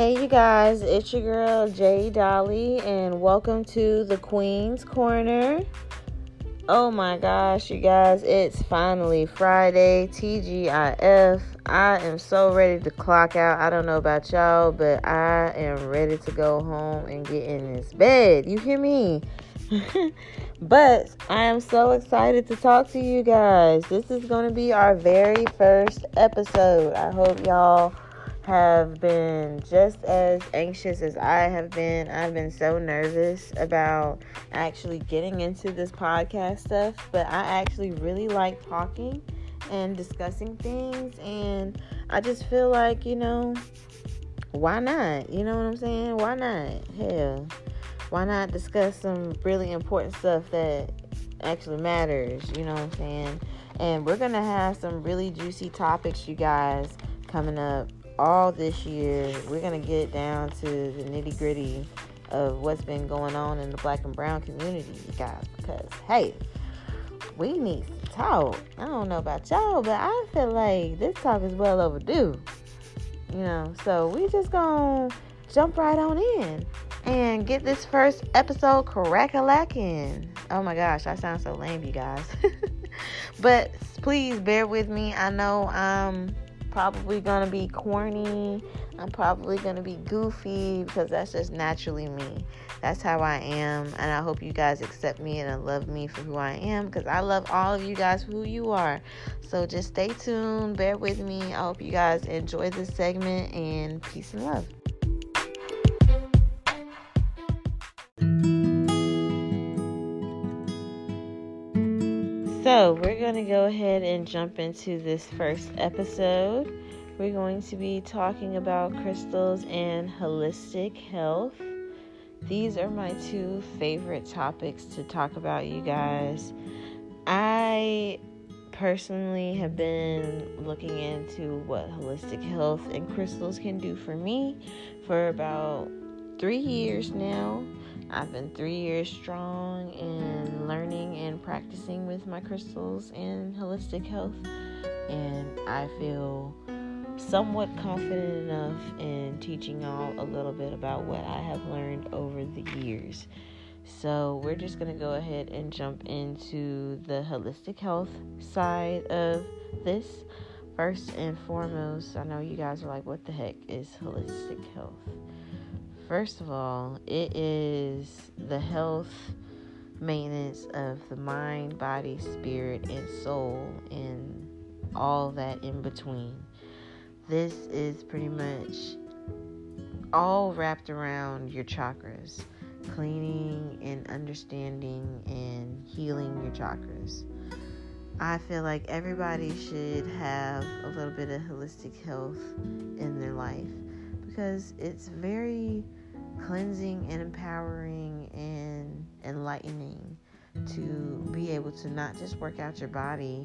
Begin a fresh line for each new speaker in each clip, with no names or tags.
Hey, you guys, it's your girl Jay Dolly, and welcome to the Queen's Corner. Oh my gosh, you guys, it's finally Friday, TGIF. I am so ready to clock out. I don't know about y'all, but I am ready to go home and get in this bed. You hear me? but I am so excited to talk to you guys. This is going to be our very first episode. I hope y'all have been just as anxious as I have been. I've been so nervous about actually getting into this podcast stuff, but I actually really like talking and discussing things, and I just feel like, you know, why not? You know what I'm saying? Why not? Hell, why not discuss some really important stuff that actually matters? You know what I'm saying? And we're gonna have some really juicy topics, you guys, coming up all this year. We're going to get down to the nitty gritty of what's been going on in the black and brown community, you guys, because hey, we need to talk. I don't know about y'all, but I feel like this talk is well overdue. You know, so we just gonna jump right on in and get this first episode a lacking. Oh my gosh, I sound so lame, you guys. but please bear with me. I know I'm probably gonna be corny. I'm probably gonna be goofy because that's just naturally me. That's how I am, and I hope you guys accept me and love me for who I am because I love all of you guys for who you are. So just stay tuned, bear with me. I hope you guys enjoy this segment and peace and love. So, we're going to go ahead and jump into this first episode. We're going to be talking about crystals and holistic health. These are my two favorite topics to talk about, you guys. I personally have been looking into what holistic health and crystals can do for me for about three years now. I've been three years strong in learning and practicing with my crystals and holistic health, and I feel somewhat confident enough in teaching y'all a little bit about what I have learned over the years. So, we're just going to go ahead and jump into the holistic health side of this. First and foremost, I know you guys are like, what the heck is holistic health? First of all, it is the health maintenance of the mind, body, spirit, and soul, and all that in between. This is pretty much all wrapped around your chakras, cleaning and understanding and healing your chakras. I feel like everybody should have a little bit of holistic health in their life because it's very cleansing and empowering and enlightening to be able to not just work out your body,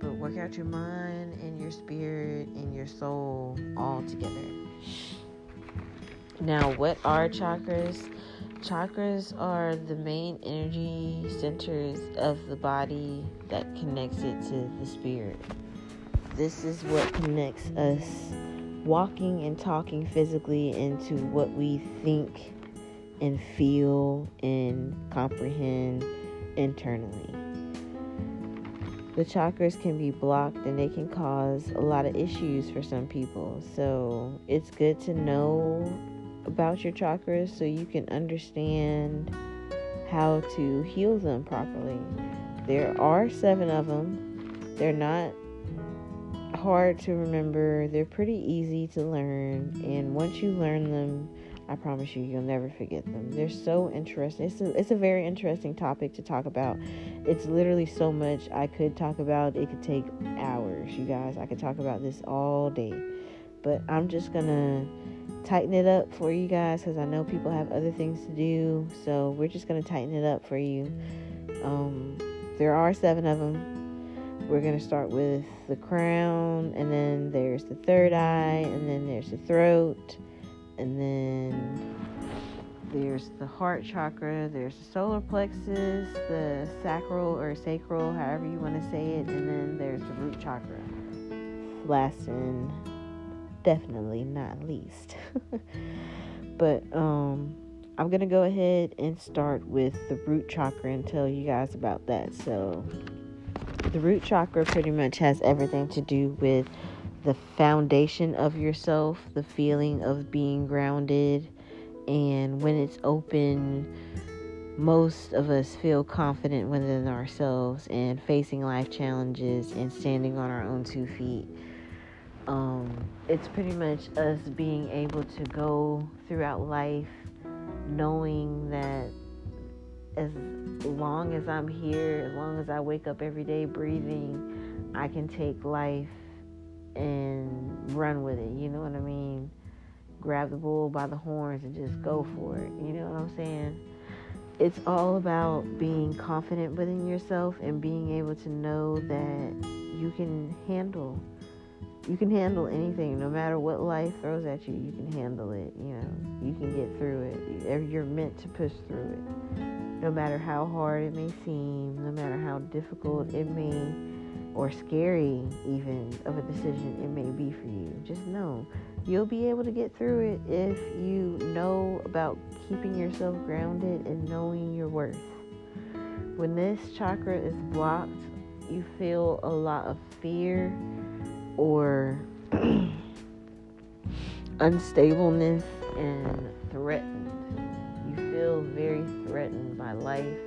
but work out your mind and your spirit and your soul all together. Now, what are chakras? Chakras are the main energy centers of the body that connects it to the spirit. This is what connects us walking and talking physically into what we think and feel and comprehend internally. The chakras can be blocked and they can cause a lot of issues for some people. So it's good to know about your chakras so you can understand how to heal them properly. There are seven of them. They're not hard to remember. They're pretty easy to learn. And once you learn them, I promise you, you'll never forget them. They're so interesting. It's a, it's a very interesting topic to talk about. It's literally so much I could talk about. It could take hours, you guys. I could talk about this all day. But I'm just going to tighten it up for you guys because I know people have other things to do. So we're just going to tighten it up for you. Um, there are seven of them we're going to start with the crown, and then there's the third eye, and then there's the throat, and then there's the heart chakra, there's the solar plexus, the sacral or sacral, however you want to say it, and then there's the root chakra. Last and definitely not least. but um, I'm going to go ahead and start with the root chakra and tell you guys about that. So, the root chakra pretty much has everything to do with the foundation of yourself, the feeling of being grounded, and when it's open, most of us feel confident within ourselves and facing life challenges and standing on our own two feet. Um, it's pretty much us being able to go throughout life knowing that as long as I'm here, as long as I wake up every day breathing, I can take life and run with it. You know what I mean? Grab the bull by the horns and just go for it. You know what I'm saying? It's all about being confident within yourself and being able to know that you can handle you can handle mm-hmm. anything no matter what life throws at you you can handle it you know. You can get through it. You're meant to push through it. No matter how hard it may seem no matter how difficult it may or scary even of a decision it may be for you just know you'll be able to get through it if you know about keeping yourself grounded and knowing your worth. When this chakra is blocked you feel a lot of fear or unstableness and threatened. You feel very threatened by life,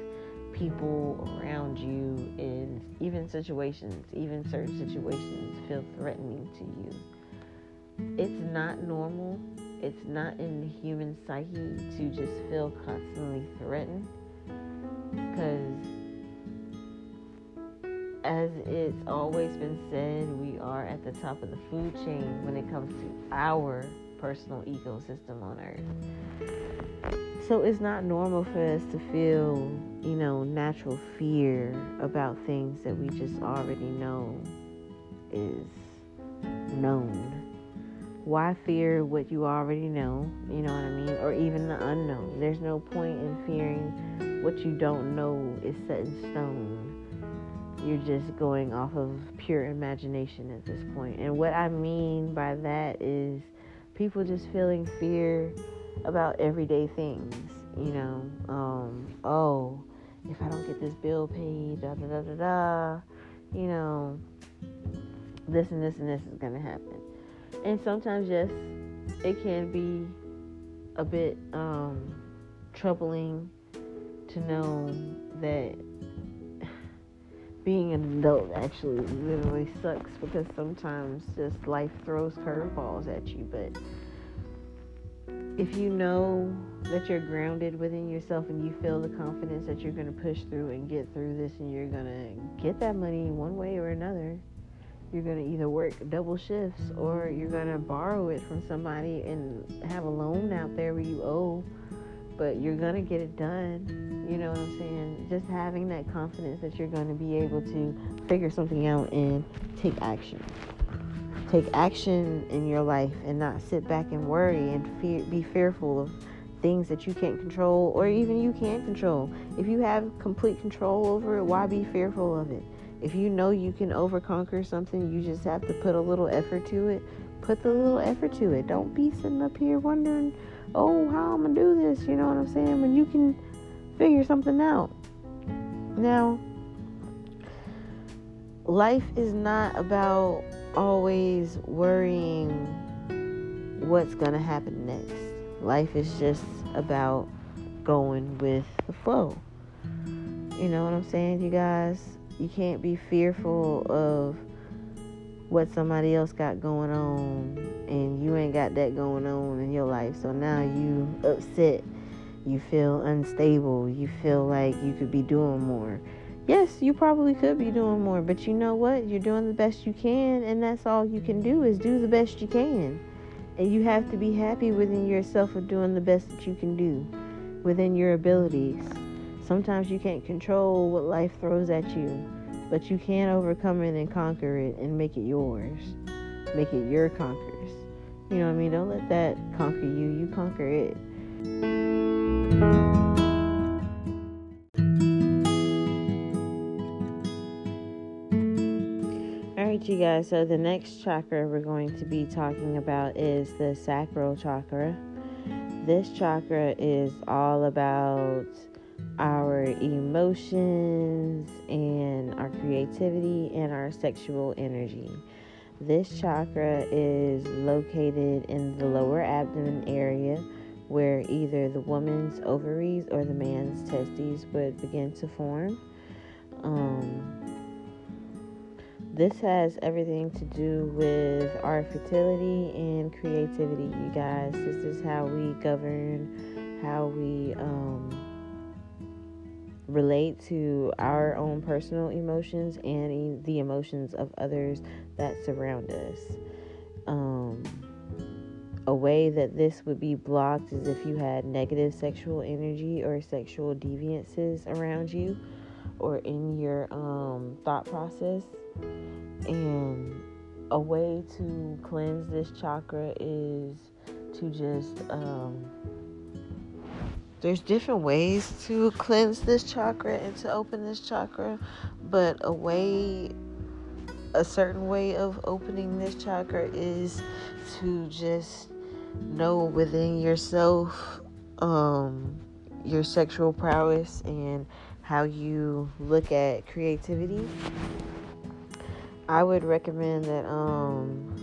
people around you, and even situations, even certain situations feel threatening to you. It's not normal. It's not in the human psyche to just feel constantly threatened because as it's always been said, we are at the top of the food chain when it comes to our personal ecosystem on earth. So it's not normal for us to feel, you know, natural fear about things that we just already know is known. Why fear what you already know? You know what I mean? Or even the unknown. There's no point in fearing what you don't know is set in stone you're just going off of pure imagination at this point. And what I mean by that is people just feeling fear about everyday things. You know, um, oh, if I don't get this bill paid, da da da da da, you know, this and this and this is gonna happen. And sometimes, yes, it can be a bit um, troubling to know that being an adult actually literally sucks because sometimes just life throws curveballs at you. But if you know that you're grounded within yourself and you feel the confidence that you're going to push through and get through this and you're going to get that money one way or another, you're going to either work double shifts or you're going to borrow it from somebody and have a loan out there where you owe but you're to get it done. You know what I'm saying? Just having that confidence that you're to be able to figure something out and take action. Take action in your life and not sit back and worry and fear, be fearful of things that you can't control or even you can't control. If you have complete control over it, why be fearful of it? If you know you can overconquer something, you just have to put a little effort to it. Put the little effort to it. Don't be sitting up here wondering oh, how I'm gonna do this, you know what I'm saying? When you can figure something out. Now, life is not about always worrying what's gonna happen next. Life is just about going with the flow. You know what I'm saying, you guys? You can't be fearful of what somebody else got going on and you ain't got that going on in your life. So now you upset, you feel unstable, you feel like you could be doing more. Yes, you probably could be doing more, but you know what? You're doing the best you can, and that's all you can do is do the best you can. And you have to be happy within yourself for doing the best that you can do within your abilities. Sometimes you can't control what life throws at you but you can overcome it and conquer it and make it yours. Make it your conquers. You know what I mean? Don't let that conquer you. You conquer it. Alright, you guys. So, the next chakra we're going to be talking about is the sacral chakra. This chakra is all about our emotions and our creativity and our sexual energy. This chakra is located in the lower abdomen area where either the woman's ovaries or the man's testes would begin to form. Um, this has everything to do with our fertility and creativity, you guys. This is how we govern, how we um, relate to our own personal emotions and the emotions of others that surround us. Um, a way that this would be blocked is if you had negative sexual energy or sexual deviances around you or in your um, thought process. And a way to cleanse this chakra is to just um, there's different ways to cleanse this chakra and to open this chakra, but a way, a certain way of opening this chakra is to just know within yourself um, your sexual prowess and how you look at creativity. I would recommend that um,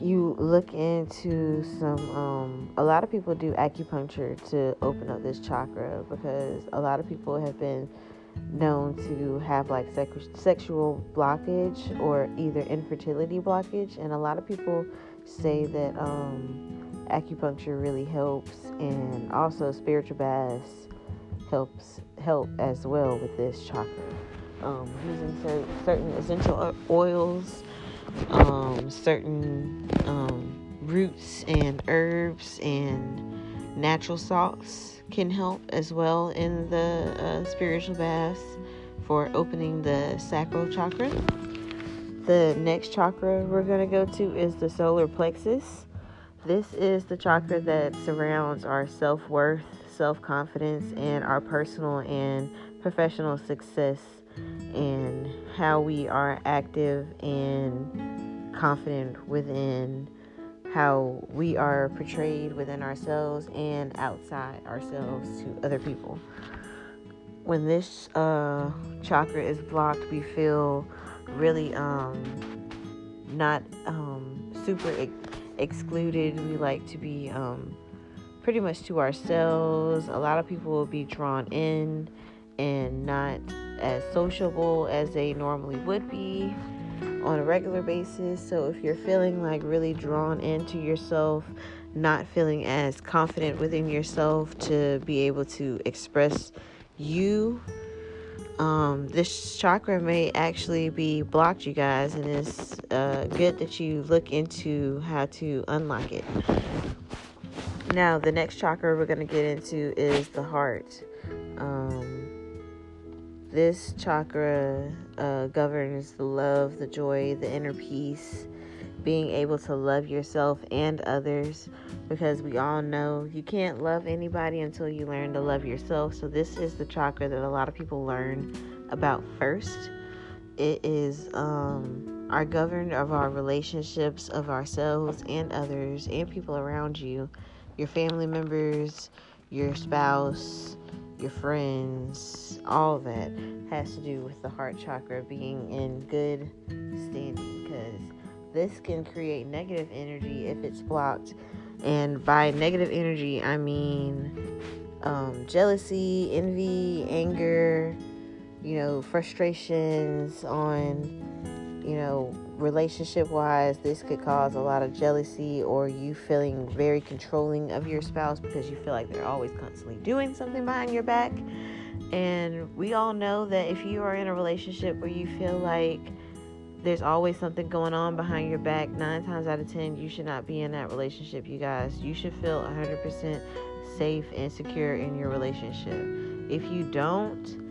you look into some um, a lot of people do acupuncture to open up this chakra because a lot of people have been known to have like sex- sexual blockage or either infertility blockage and a lot of people say that um, acupuncture really helps and also spiritual baths helps help as well with this chakra. Um, using certain essential oils um, certain um, roots and herbs and natural salts can help as well in the uh, spiritual baths for opening the sacral chakra. The next chakra we're going to go to is the solar plexus. This is the chakra that surrounds our self worth, self confidence, and our personal and professional success and how we are active and confident within how we are portrayed within ourselves and outside ourselves to other people. When this uh, chakra is blocked, we feel really um, not um, super ex- excluded. We like to be um, pretty much to ourselves. A lot of people will be drawn in and not as sociable as they normally would be on a regular basis. So if you're feeling like really drawn into yourself, not feeling as confident within yourself to be able to express you, um, this chakra may actually be blocked, you guys, and it's uh, good that you look into how to unlock it. Now, the next chakra we're going to get into is the heart. Um, this chakra uh, governs the love, the joy, the inner peace, being able to love yourself and others because we all know you can't love anybody until you learn to love yourself. So, this is the chakra that a lot of people learn about first. It is um, our governed of our relationships of ourselves and others and people around you, your family members, your spouse, your friends, all that has to do with the heart chakra being in good standing because this can create negative energy if it's blocked. And by negative energy, I mean um, jealousy, envy, anger, you know, frustrations on, you know, relationship wise, this could cause a lot of jealousy or you feeling very controlling of your spouse because you feel like they're always constantly doing something behind your back. And we all know that if you are in a relationship where you feel like there's always something going on behind your back, nine times out of ten, you should not be in that relationship, you guys. You should feel 100% safe and secure in your relationship. If you don't,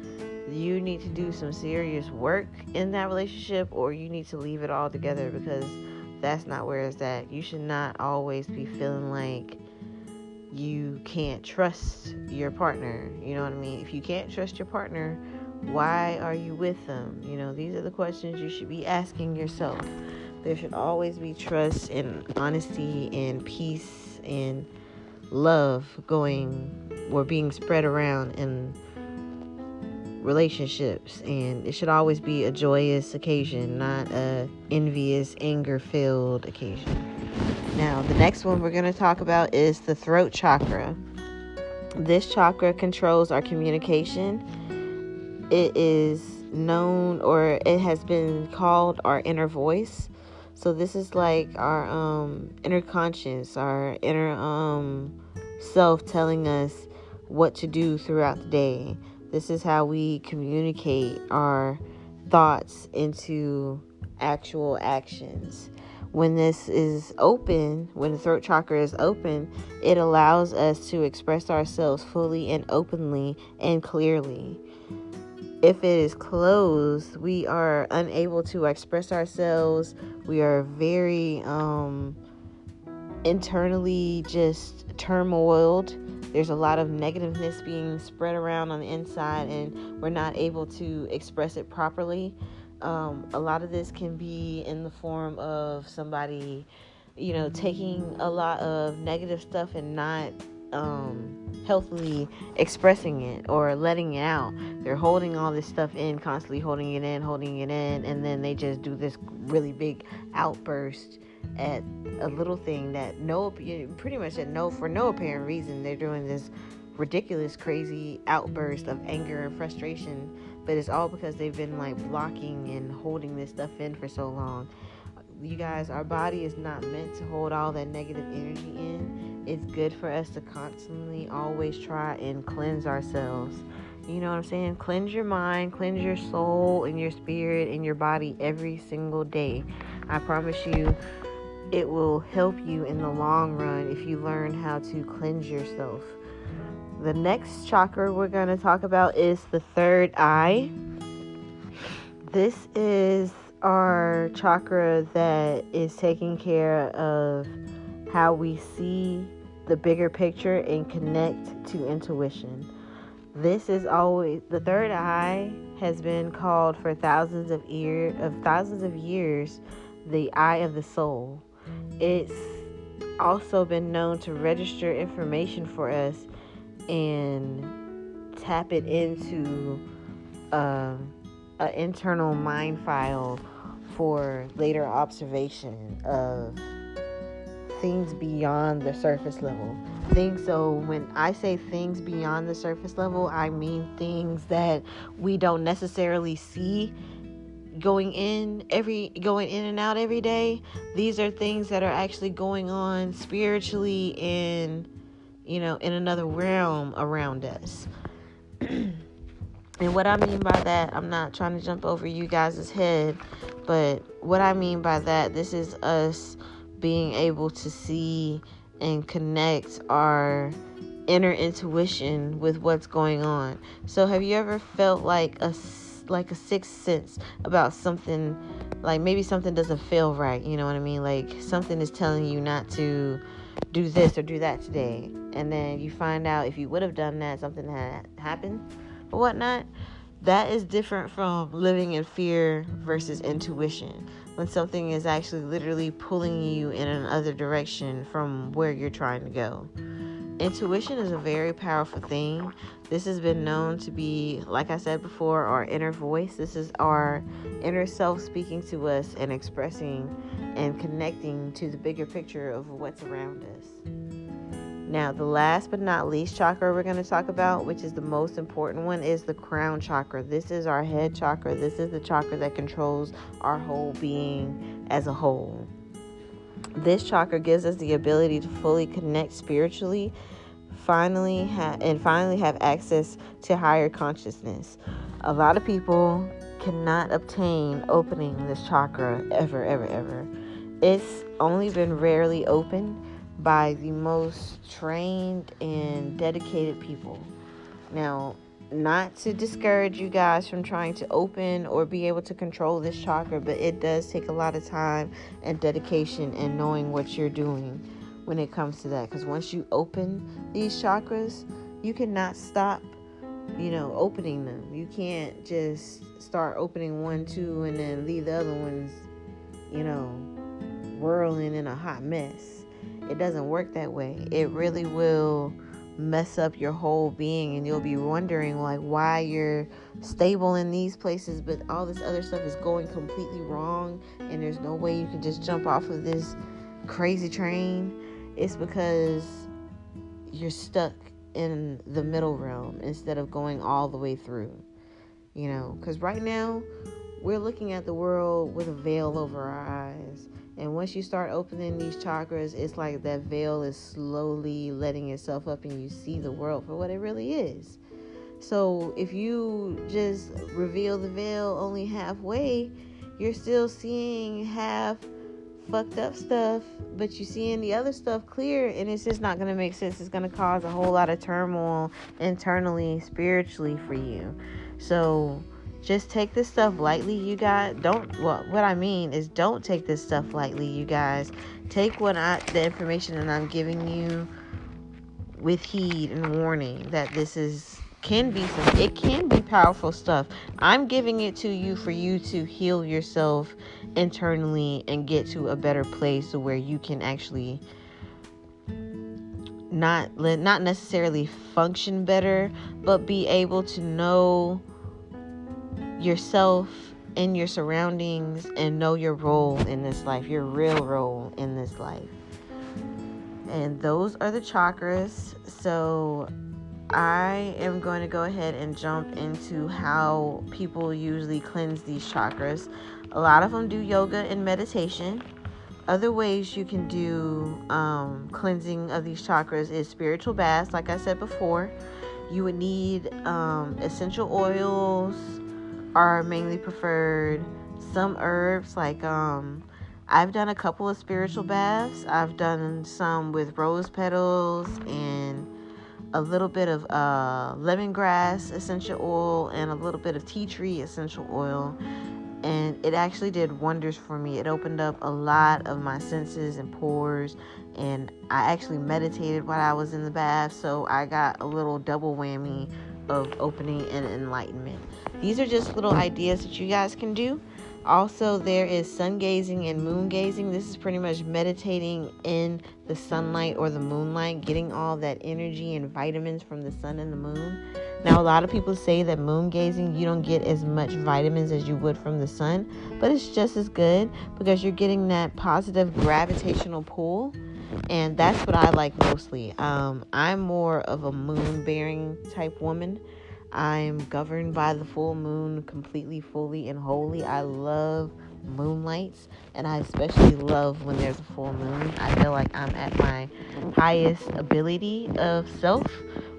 you need to do some serious work in that relationship or you need to leave it all together because that's not where it's at. You should not always be feeling like you can't trust your partner. You know what I mean? If you can't trust your partner, Why are you with them? You know, these are the questions you should be asking yourself. There should always be trust and honesty and peace and love going or being spread around in relationships and it should always be a joyous occasion not a envious anger filled occasion. Now the next one we're going to talk about is the throat chakra. This chakra controls our communication. It is known or it has been called our inner voice. So this is like our um inner conscience our inner um self telling us what to do throughout the day this is how we communicate our thoughts into actual actions. When this is open, when the throat chakra is open, it allows us to express ourselves fully and openly and clearly. If it is closed, we are unable to express ourselves. We are very um, internally just turmoiled there's a lot of negativeness being spread around on the inside and we're not able to express it properly um, a lot of this can be in the form of somebody you know taking a lot of negative stuff and not um, healthily expressing it or letting it out. They're holding all this stuff in, constantly holding it in, holding it in, and then they just do this really big outburst at a little thing that no, pretty much at no, for no apparent reason, they're doing this ridiculous, crazy outburst of anger and frustration. But it's all because they've been like blocking and holding this stuff in for so long. You guys, our body is not meant to hold all that negative energy in. It's good for us to constantly always try and cleanse ourselves. You know what I'm saying? Cleanse your mind, cleanse your soul and your spirit and your body every single day. I promise you, it will help you in the long run if you learn how to cleanse yourself. The next chakra we're going to talk about is the third eye. This is our chakra that is taking care of how we see the bigger picture and connect to intuition. This is always the third eye has been called for thousands of years of thousands of years the eye of the soul. It's also been known to register information for us and tap it into uh, an internal mind file for later observation of things beyond the surface level. Things so when I say things beyond the surface level, I mean things that we don't necessarily see going in every going in and out every day these are things that are actually going on spiritually in you know in another realm around us. And what i mean by that i'm not trying to jump over you guys' head but what i mean by that this is us being able to see and connect our inner intuition with what's going on. So have you ever felt like a like a sixth sense about something like maybe something doesn't feel right you know what i mean? Like something is telling you not to do this or do that today. And then you find out if you would have done that something had happened or whatnot. That is different from living in fear versus intuition. When something is actually literally pulling you in another direction from where you're trying to go Intuition is a very powerful thing. This has been known to be, like I said before, our inner voice. This is our inner self speaking to us and expressing and connecting to the bigger picture of what's around us. Now, the last but not least chakra we're going to talk about, which is the most important one, is the crown chakra. This is our head chakra. This is the chakra that controls our whole being as a whole. This chakra gives us the ability to fully connect spiritually, finally ha- and finally have access to higher consciousness. A lot of people cannot obtain opening this chakra ever, ever, ever. It's only been rarely opened by the most trained and dedicated people. Now, not to discourage you guys from trying to open or be able to control this chakra, but it does take a lot of time and dedication and knowing what you're doing when it comes to that. Because once you open these chakras, you cannot stop you know, opening them. You can't just start opening one, two, and then leave the other ones, you know, whirling in a hot mess. It doesn't work that way. It really will mess up your whole being and you'll be wondering like why you're stable in these places but all this other stuff is going completely wrong and there's no way you can just jump off of this crazy train. It's because you're stuck in the middle realm instead of going all the way through you know? Because right now we're looking at the world with a veil over our eyes and once you start opening these chakras, it's like that veil is slowly letting itself up and you see the world for what it really is. So if you just reveal the veil only halfway, you're still seeing half fucked up stuff, but you're seeing the other stuff clear, and it's just not going to make sense. It's going to cause a whole lot of turmoil internally, spiritually for you. So just take this stuff lightly, you guys. Don't well, what I mean is don't take this stuff lightly, you guys. Take what I the information that I'm giving you with heed and warning that this is can be some it can be powerful stuff. I'm giving it to you for you to heal yourself internally and get to a better place where you can actually not not necessarily function better, but be able to know yourself and your surroundings and know your role in this life, your real role in this life. And those are the chakras. So I am going to go ahead and jump into how people usually cleanse these chakras. A lot of them do yoga and meditation. Other ways you can do um, cleansing of these chakras is spiritual baths, like I said before. You would need um, essential oils, are mainly preferred. Some herbs, like um, I've done a couple of spiritual baths. I've done some with rose petals and a little bit of uh, lemongrass essential oil and a little bit of tea tree essential oil. And it actually did wonders for me. It opened up a lot of my senses and pores. And I actually meditated while I was in the bath. So I got a little double whammy of opening and enlightenment. These are just little ideas that you guys can do. Also, there is sun gazing and moon gazing. This is pretty much meditating in the sunlight or the moonlight, getting all that energy and vitamins from the sun and the moon. Now, a lot of people say that moon gazing, you don't get as much vitamins as you would from the sun, but it's just as good because you're getting that positive gravitational pull and that's what I like mostly. Um, I'm more of a moon bearing type woman. I'm governed by the full moon completely, fully, and wholly. I love moonlights, and I especially love when there's a full moon. I feel like I'm at my highest ability of self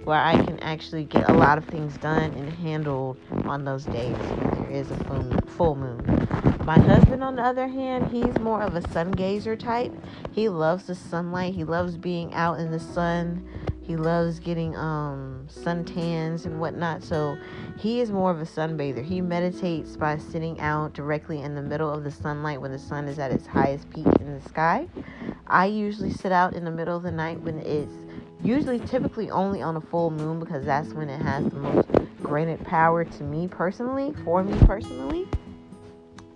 where I can actually get a lot of things done and handled on those days when there is a full, moon. My husband, on the other hand, he's more of a sun gazer type. He loves the sunlight. He loves being out in the sun. He loves getting um, suntans and whatnot. So he is more of a sunbather. He meditates by sitting out directly in the middle of the sunlight when the sun is at its highest peak in the sky. I usually sit out in the middle of the night when it's usually typically only on a full moon because that's when it has the most granted power to me personally for me personally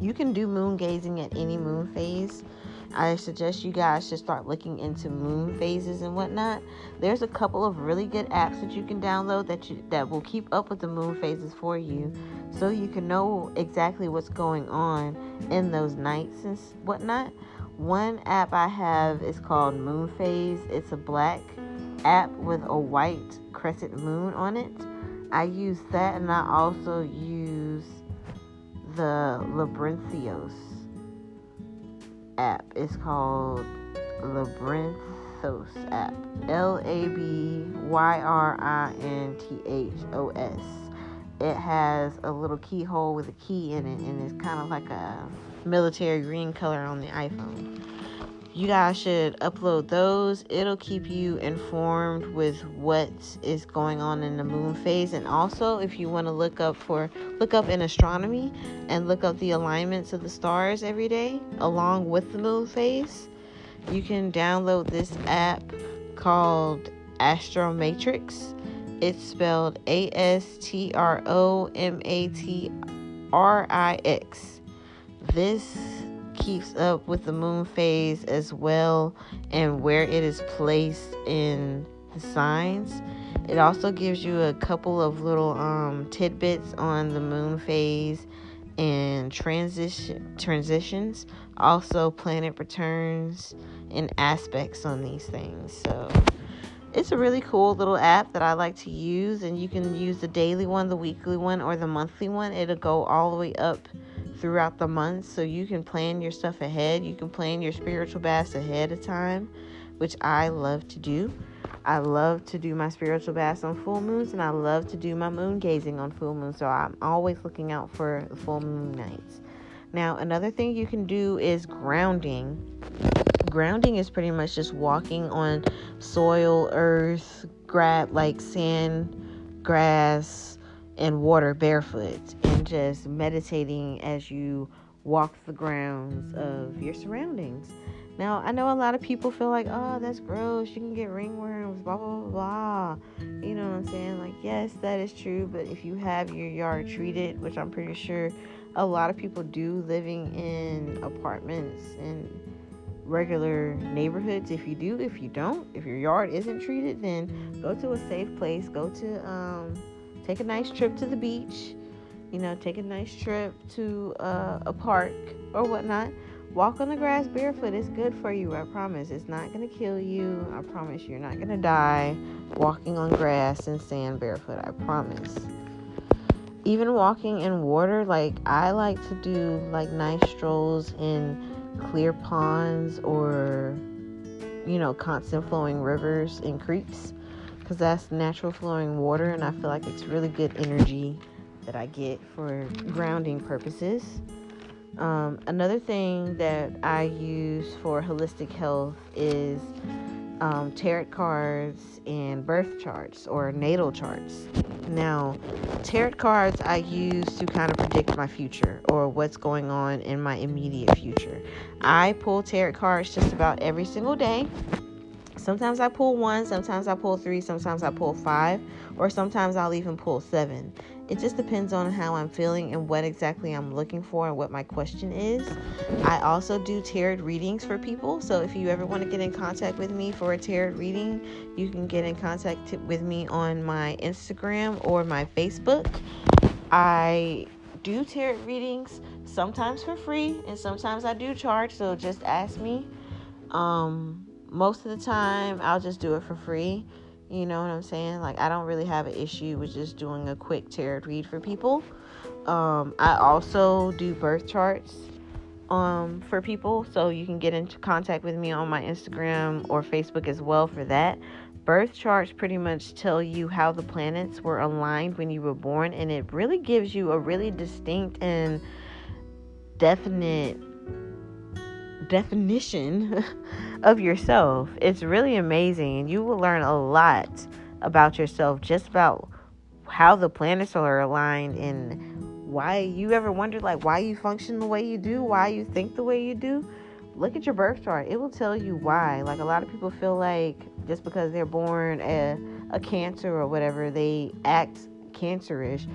you can do moon gazing at any moon phase i suggest you guys should start looking into moon phases and whatnot. There's a couple of really good apps that you can download that you that will keep up with the moon phases for you so you can know exactly what's going on in those nights and whatnot. One app i have is called moon phase. It's a black app with a white crescent moon on it. I use that and I also use the Labyrinthos app. It's called Labyrinthos app. L A B Y R I N T H O S. It has a little keyhole with a key in it and it's kind of like a military green color on the iPhone you guys should upload those. It'll keep you informed with what is going on in the moon phase and also if you want to look up for look up in astronomy and look up the alignments of the stars every day along with the moon phase, you can download this app called Astromatrix It's spelled A S T R O M A T R I X. This keeps up with the moon phase as well and where it is placed in the signs. It also gives you a couple of little um, tidbits on the moon phase and transition transitions, also planet returns and aspects on these things. So it's a really cool little app that I like to use, and you can use the daily one, the weekly one, or the monthly one. It'll go all the way up throughout the month, so you can plan your stuff ahead. You can plan your spiritual baths ahead of time, which I love to do. I love to do my spiritual baths on full moons, and I love to do my moon gazing on full moons. So I'm always looking out for full moon nights. Now, another thing you can do is grounding. Grounding is pretty much just walking on soil, earth, grab like sand, grass, and water barefoot, and just meditating as you walk the grounds of your surroundings. Now, I know a lot of people feel like, oh, that's gross. You can get ringworms, blah, blah, blah, blah. You know what I'm saying? Like, yes, that is true. But if you have your yard treated, which I'm pretty sure a lot of people do living in apartments and regular neighborhoods, if you do, if you don't, if your yard isn't treated, then go to a safe place. Go to, um, take a nice trip to the beach. You know, take a nice trip to uh, a park or whatnot Walk on the grass barefoot. It's good for you. I promise. It's not going to kill you. I promise you're not going to die walking on grass and sand barefoot. I promise. Even walking in water, like I like to do like nice strolls in clear ponds or you know, constant flowing rivers and creeks because that's natural flowing water and I feel like it's really good energy that I get for grounding purposes. Um, another thing that I use for holistic health is um, tarot cards and birth charts or natal charts. Now, tarot cards I use to kind of predict my future or what's going on in my immediate future. I pull tarot cards just about every single day. Sometimes I pull one, sometimes I pull three, sometimes I pull five, or sometimes I'll even pull seven. It just depends on how I'm feeling and what exactly I'm looking for and what my question is. I also do tarot readings for people. So if you ever want to get in contact with me for a tarot reading, you can get in contact with me on my Instagram or my Facebook. I do tarot readings sometimes for free and sometimes I do charge. So just ask me. Um, most of the time, I'll just do it for free. You know what I'm saying? Like, I don't really have an issue with just doing a quick tarot read for people. Um, I also do birth charts um, for people, so you can get into contact with me on my Instagram or Facebook as well for that. Birth charts pretty much tell you how the planets were aligned when you were born, and it really gives you a really distinct and definite definition of yourself. It's really amazing. You will learn a lot about yourself, just about how the planets are aligned and why you ever wondered like why you function the way you do, why you think the way you do. Look at your birth chart. It will tell you why. Like a lot of people feel like just because they're born a, a cancer or whatever, they act cancerish.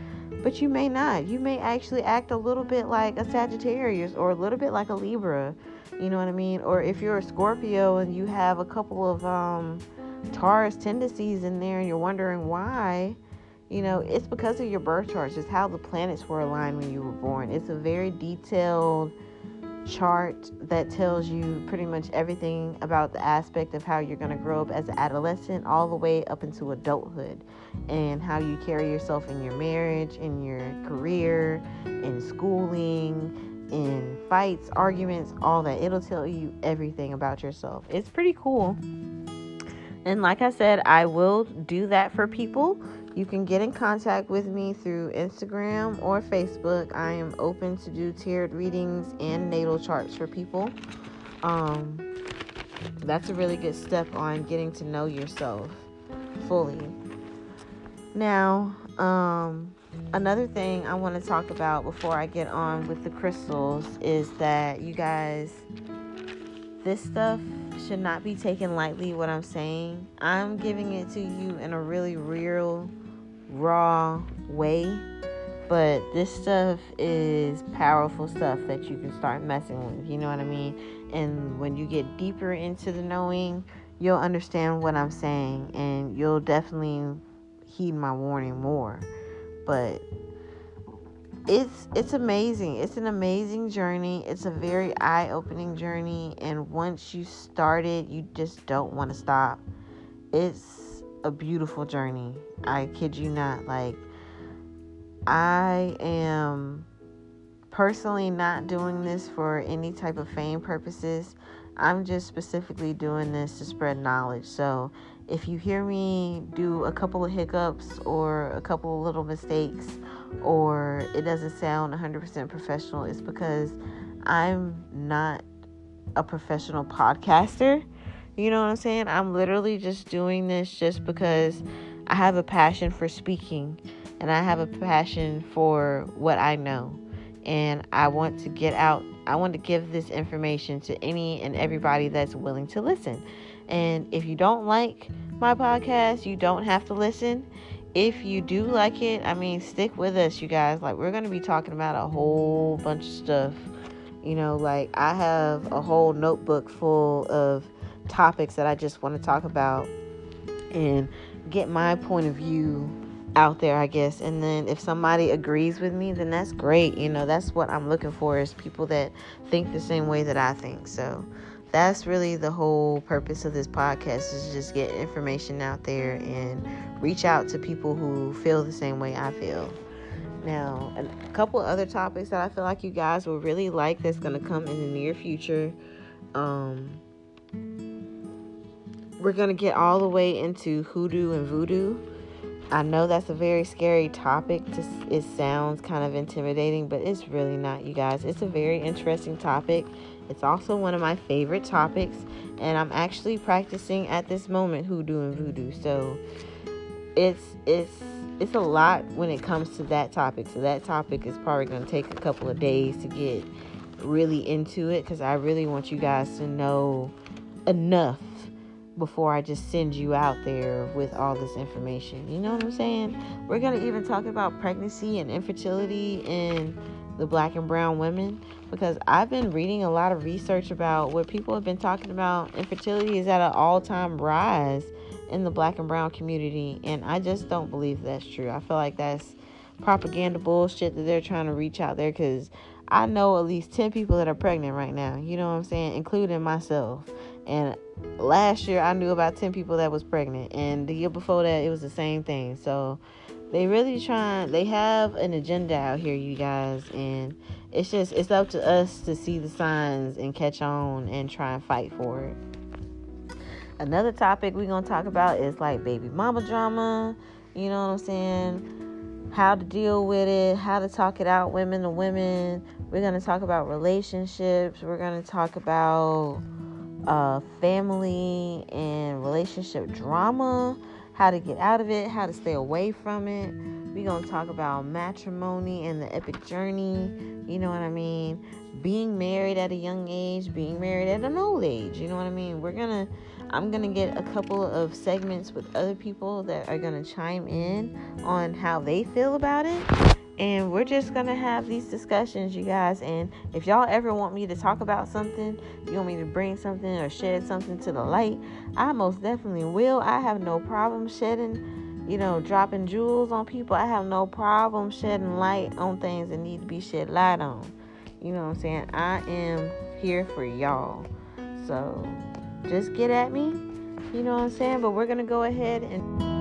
But you may not. You may actually act a little bit like a Sagittarius or a little bit like a Libra you know what I mean? Or if you're a Scorpio and you have a couple of um, Taurus tendencies in there and you're wondering why, you know, it's because of your birth chart, just how the planets were aligned when you were born. It's a very detailed chart that tells you pretty much everything about the aspect of how you're going to grow up as an adolescent all the way up into adulthood and how you carry yourself in your marriage, in your career, in schooling, in fights, arguments, all that. It'll tell you everything about yourself. It's pretty cool. And like I said, I will do that for people. You can get in contact with me through Instagram or Facebook. I am open to do tarot readings and natal charts for people. Um, that's a really good step on getting to know yourself fully. Now, um, another thing I want to talk about before I get on with the crystals is that you guys, this stuff should not be taken lightly what I'm saying. I'm giving it to you in a really real, raw way. But this stuff is powerful stuff that you can start messing with. You know what I mean? And when you get deeper into the knowing, you'll understand what I'm saying and you'll definitely heed my warning more. But it's it's amazing. It's an amazing journey. It's a very eye-opening journey and once you start it, you just don't want to stop. It's a beautiful journey. I kid you not. Like I am personally not doing this for any type of fame purposes. I'm just specifically doing this to spread knowledge. So if you hear me do a couple of hiccups or a couple of little mistakes or it doesn't sound 100% professional, it's because I'm not a professional podcaster. You know what I'm saying? I'm literally just doing this just because I have a passion for speaking and I have a passion for what I know. And I want to get out, I want to give this information to any and everybody that's willing to listen. And if you don't like my podcast, you don't have to listen. If you do like it, I mean, stick with us, you guys. Like, we're going to be talking about a whole bunch of stuff. You know, like, I have a whole notebook full of topics that I just want to talk about and get my point of view out there, I guess. And then if somebody agrees with me, then that's great. You know, that's what I'm looking for is people that think the same way that I think. So, that's really the whole purpose of this podcast is just get information out there and reach out to people who feel the same way I feel. Now, a couple other topics that I feel like you guys will really like that's going to come in the near future. Um, we're going to get all the way into hoodoo and voodoo. I know that's a very scary topic. To, it sounds kind of intimidating, but it's really not, you guys. It's a very interesting topic it's also one of my favorite topics, and I'm actually practicing at this moment hoodoo and voodoo. So it's it's it's a lot when it comes to that topic. So that topic is probably going to take a couple of days to get really into it because I really want you guys to know enough before I just send you out there with all this information. You know what I'm saying? We're going to even talk about pregnancy and infertility and the black and brown women because I've been reading a lot of research about what people have been talking about. Infertility is at an all time rise in the black and brown community, and I just don't believe that's true. I feel like that's propaganda bullshit that they're trying to reach out there because I know at least 10 people that are pregnant right now, you know what I'm saying, including myself. And last year I knew about 10 people that was pregnant, and the year before that it was the same thing. So they really trying they have an agenda out here you guys and it's just it's up to us to see the signs and catch on and try and fight for it. Another topic we're gonna talk about is like baby mama drama you know what i'm saying? How to deal with it how to talk it out women to women. We're gonna talk about relationships we're gonna talk about uh, family and relationship drama how to get out of it, how to stay away from it. We're going to talk about matrimony and the epic journey. You know what I mean? Being married at a young age, being married at an old age. You know what I mean? We're going to, I'm going to get a couple of segments with other people that are going to chime in on how they feel about it and we're just gonna have these discussions you guys and if y'all ever want me to talk about something you want me to bring something or shed something to the light i most definitely will. I have no problem shedding you know dropping jewels on people. I have no problem shedding light on things that need to be shed light on. You know what i'm saying? I am here for y'all. So just get at me. You know what i'm saying? But we're gonna go ahead and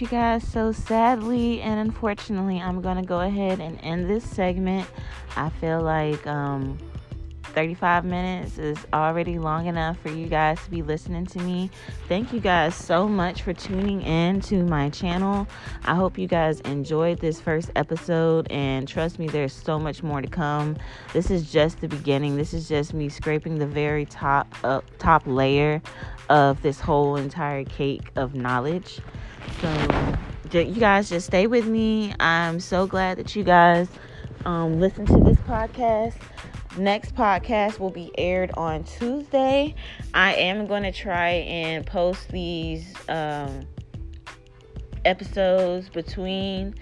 you guys. So, sadly and unfortunately, I'm going to go ahead and end this segment. I feel like um, 35 minutes is already long enough for you guys to be listening to me. Thank you guys so much for tuning in to my channel. I hope you guys enjoyed this first episode and trust me there's so much more to come. This is just the beginning. This is just me scraping the very top uh, top layer of this whole entire cake of knowledge. So you guys just stay with me. I'm so glad that you guys um, listen to this podcast. Next podcast will be aired on Tuesday. I am going to try and post these um, episodes between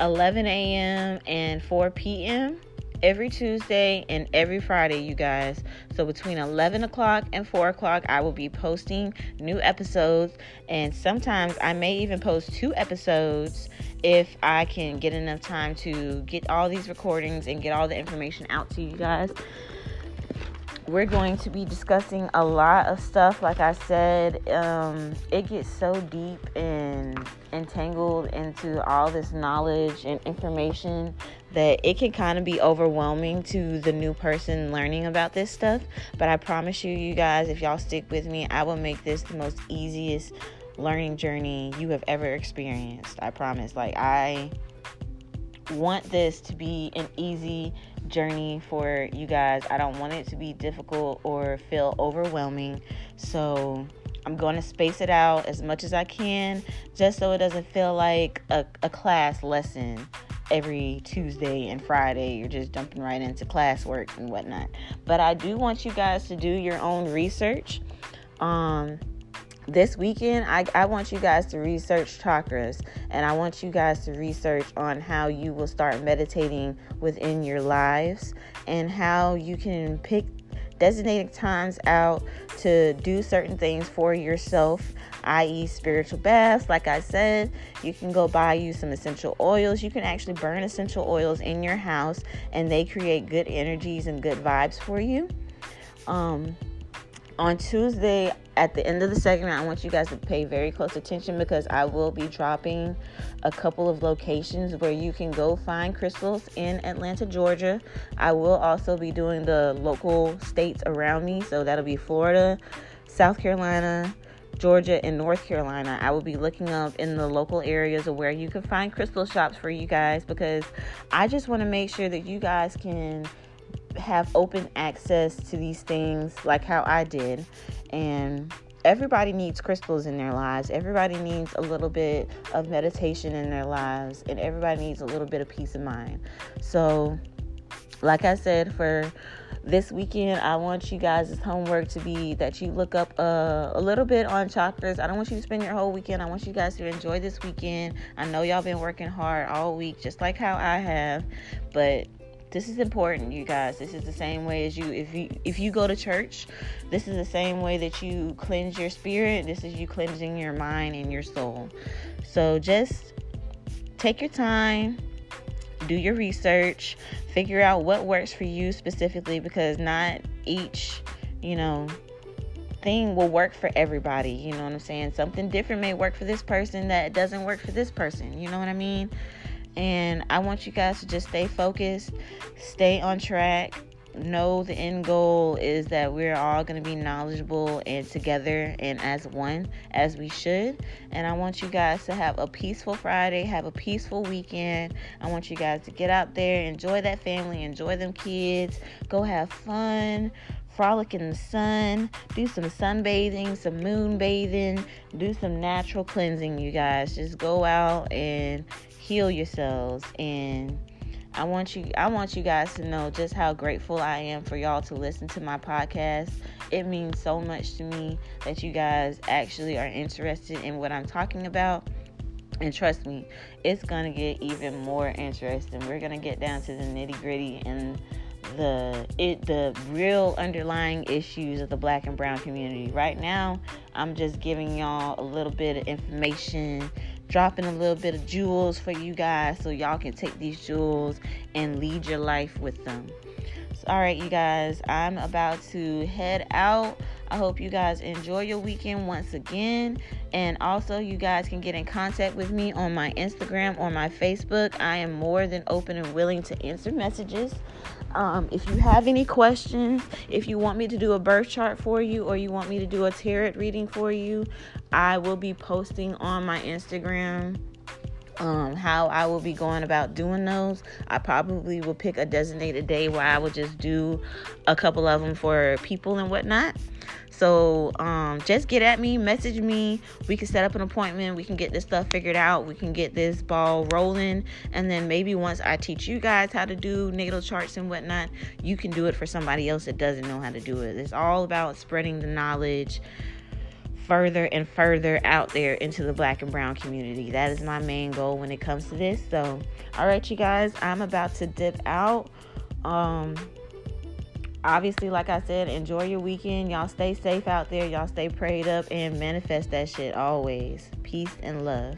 11 a.m. and 4 p.m every Tuesday and every Friday, you guys. So between 11 o'clock and 4 o'clock, I will be posting new episodes. And sometimes I may even post two episodes if I can get enough time to get all these recordings and get all the information out to you guys. We're going to be discussing a lot of stuff. Like I said, um, it gets so deep and entangled into all this knowledge and information that it can kind of be overwhelming to the new person learning about this stuff. But I promise you, you guys, if y'all stick with me, I will make this the most easiest learning journey you have ever experienced. I promise. Like, I want this to be an easy journey for you guys. I don't want it to be difficult or feel overwhelming. So, I'm going to space it out as much as I can just so it doesn't feel like a, a class lesson every Tuesday and Friday. You're just jumping right into classwork and whatnot. But I do want you guys to do your own research. Um, this weekend, I, I want you guys to research chakras and I want you guys to research on how you will start meditating within your lives and how you can pick designated times out to do certain things for yourself i.e., spiritual baths. Like I said, you can go buy you some essential oils. You can actually burn essential oils in your house, and they create good energies and good vibes for you. Um, on Tuesday, at the end of the segment, I want you guys to pay very close attention because I will be dropping a couple of locations where you can go find crystals in Atlanta, Georgia. I will also be doing the local states around me, so that'll be Florida, South Carolina, Georgia, and North Carolina. I will be looking up in the local areas of where you can find crystal shops for you guys because I just want to make sure that you guys can have open access to these things like how I did. And everybody needs crystals in their lives. Everybody needs a little bit of meditation in their lives, and everybody needs a little bit of peace of mind. So, like I said, for this weekend, I want you guys' homework to be that you look up uh, a little bit on chakras. I don't want you to spend your whole weekend. I want you guys to enjoy this weekend. I know y'all been working hard all week, just like how I have, but this is important you guys this is the same way as you if you if you go to church this is the same way that you cleanse your spirit this is you cleansing your mind and your soul so just take your time do your research, figure out what works for you specifically because not each, you know, thing will work for everybody. You know what I'm saying? Something different may work for this person that doesn't work for this person. You know what I mean? And I want you guys to just stay focused, stay on track, know the end goal is that we're all going to be knowledgeable and together and as one as we should. And I want you guys to have a peaceful Friday, have a peaceful weekend. I want you guys to get out there, enjoy that family, enjoy them kids, go have fun. Frolic in the sun, do some sunbathing, some moon bathing, do some natural cleansing, you guys. Just go out and heal yourselves and I want you I want you guys to know just how grateful I am for y'all to listen to my podcast. It means so much to me that you guys actually are interested in what I'm talking about. And trust me, it's gonna get even more interesting. We're gonna get down to the nitty gritty and the it the real underlying issues of the black and brown community. Right now, I'm just giving y'all a little bit of information dropping a little bit of jewels for you guys so y'all can take these jewels and lead your life with them. So, all right, you guys, I'm about to head out. I hope you guys enjoy your weekend once again. And also, you guys can get in contact with me on my Instagram or my Facebook. I am more than open and willing to answer messages. Um, if you have any questions, if you want me to do a birth chart for you or you want me to do a tarot reading for you, I will be posting on my Instagram um, how I will be going about doing those. I probably will pick a designated day where I will just do a couple of them for people and whatnot. So um, just get at me, message me. We can set up an appointment. We can get this stuff figured out. We can get this ball rolling. And then maybe once I teach you guys how to do natal charts and whatnot, you can do it for somebody else that doesn't know how to do it. It's all about spreading the knowledge further and further out there into the black and brown community. That is my main goal when it comes to this. So, all right, you guys, I'm about to dip out. Um, obviously, like I said, enjoy your weekend. Y'all stay safe out there. Y'all stay prayed up and manifest that shit always. Peace and love.